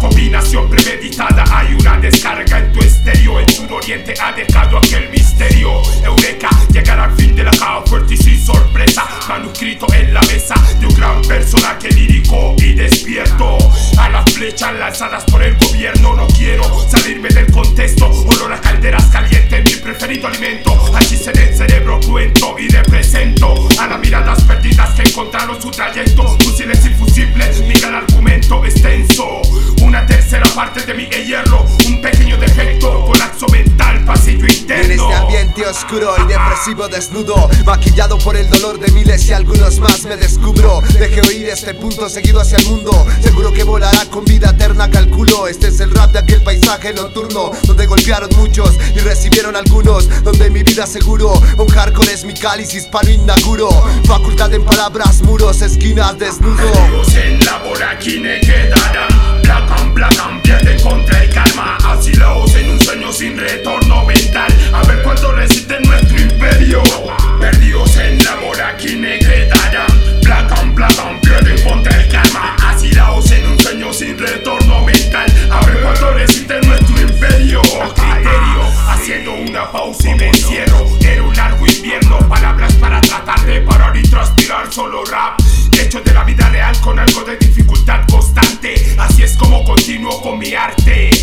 Combinación premeditada, hay una descarga en tu estéreo. El suroriente ha dejado aquel misterio. Eureka, llegar al fin de la fuerte y sin sorpresa. Manuscrito en la mesa de un gran personaje lírico y despierto. A las flechas lanzadas por el gobierno No quiero salirme del contexto. Olor a calderas calientes, mi preferido alimento. Allí se cerebro cruento y represento A las miradas perdidas que encontraron su trayecto. partes de mí hierro, un pequeño defecto, colapso mental, pasillo interno. En este ambiente oscuro y depresivo desnudo, maquillado por el dolor de miles y algunos más me descubro. Deje oír este punto seguido hacia el mundo, seguro que volará con vida eterna, calculo. Este es el rap de aquel paisaje nocturno, donde golpearon muchos y recibieron algunos, donde mi vida seguro, un hardcore es mi cáliz, hispano inauguro. Facultad en palabras, muros, esquinas, desnudo. en la vorágine quedará. Black placan, pierden contra el karma. Asilados en un sueño sin retorno mental. A ver cuánto resiste nuestro imperio. Perdidos en la vorágine quedarán Black placan, pierden contra el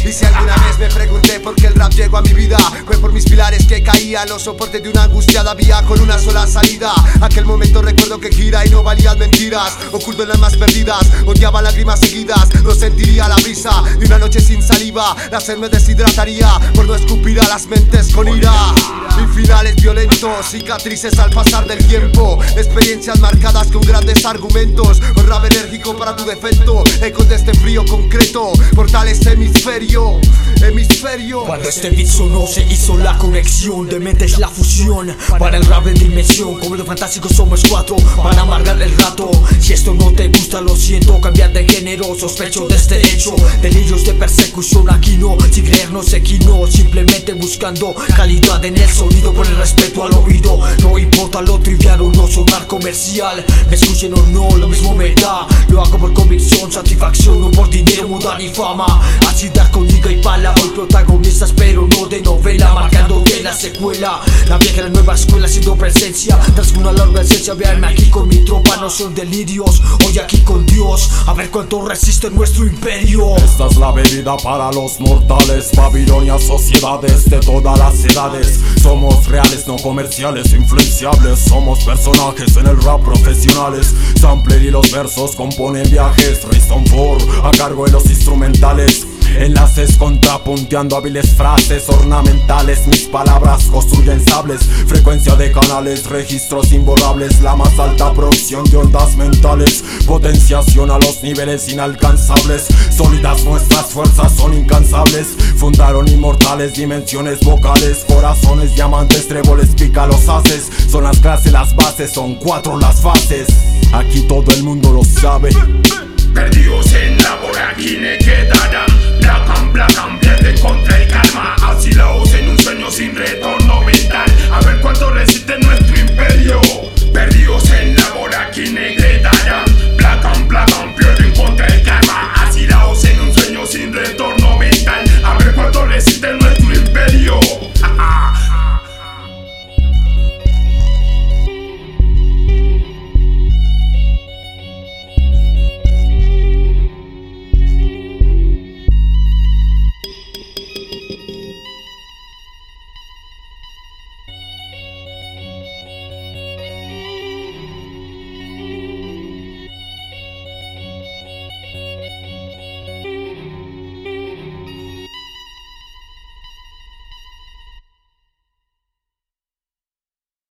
Y si alguna vez me pregunté por qué el rap llegó a mi vida Fue por mis pilares que caían Los soportes de una angustiada vía con una sola salida. Aquel momento recuerdo que gira y no valían mentiras. Oculto en las más perdidas, odiaba lágrimas seguidas. No sentiría la brisa de una noche sin saliva. La sed me deshidrataría por no escupir a las mentes con ira Y finales violentos, cicatrices al pasar del tiempo Experiencias marcadas con grandes argumentos Un rap enérgico para tu defecto Ecos de este frío concreto Portales hemisferio Hemisferio. Cuando este beat sonó se hizo la conexión De mentes la fusión. Para el rap de dimensión Como lo fantástico somos cuatro Para amargar el rato. Si esto no te gusta lo siento Cambiar de género Sospecho de este hecho. Delirios de persecución aquí no Sin creernos equino Simplemente buscando calidad en el sonido Por el respeto al oído importa lo trivial o no sonar comercial. Me escuchen o no lo mismo me da. Lo hago por convicción, satisfacción No por dinero, moda ni fama. Así dar con liga y pala Hoy protagonistas pero no de novela. Marcando de la secuela La vieja la nueva escuela siendo presencia. Tras una larga esencia Veanme aquí con mi tropa No son delirios. Hoy aquí con Dios A ver cuánto resiste nuestro imperio. Esta es la bebida para los mortales Babilonia, sociedades de todas las edades. Somos reales, no comerciales, influenciables Somos personajes en el rap profesionales. Sampler y los versos componen viajes. Reason 4 a cargo de los instrumentales Enlaces contrapunteando hábiles frases ornamentales. Mis palabras construyen sables. Frecuencia de canales, registros imborrables La más alta producción de ondas mentales. Potenciación a los niveles inalcanzables. Sólidas nuestras fuerzas son incansables. Fundaron inmortales dimensiones vocales. Corazones, diamantes, tréboles, pica los haces. Son las clases, las bases, son cuatro las fases. Aquí todo el mundo lo sabe. Perdidos en la vorágine quedarán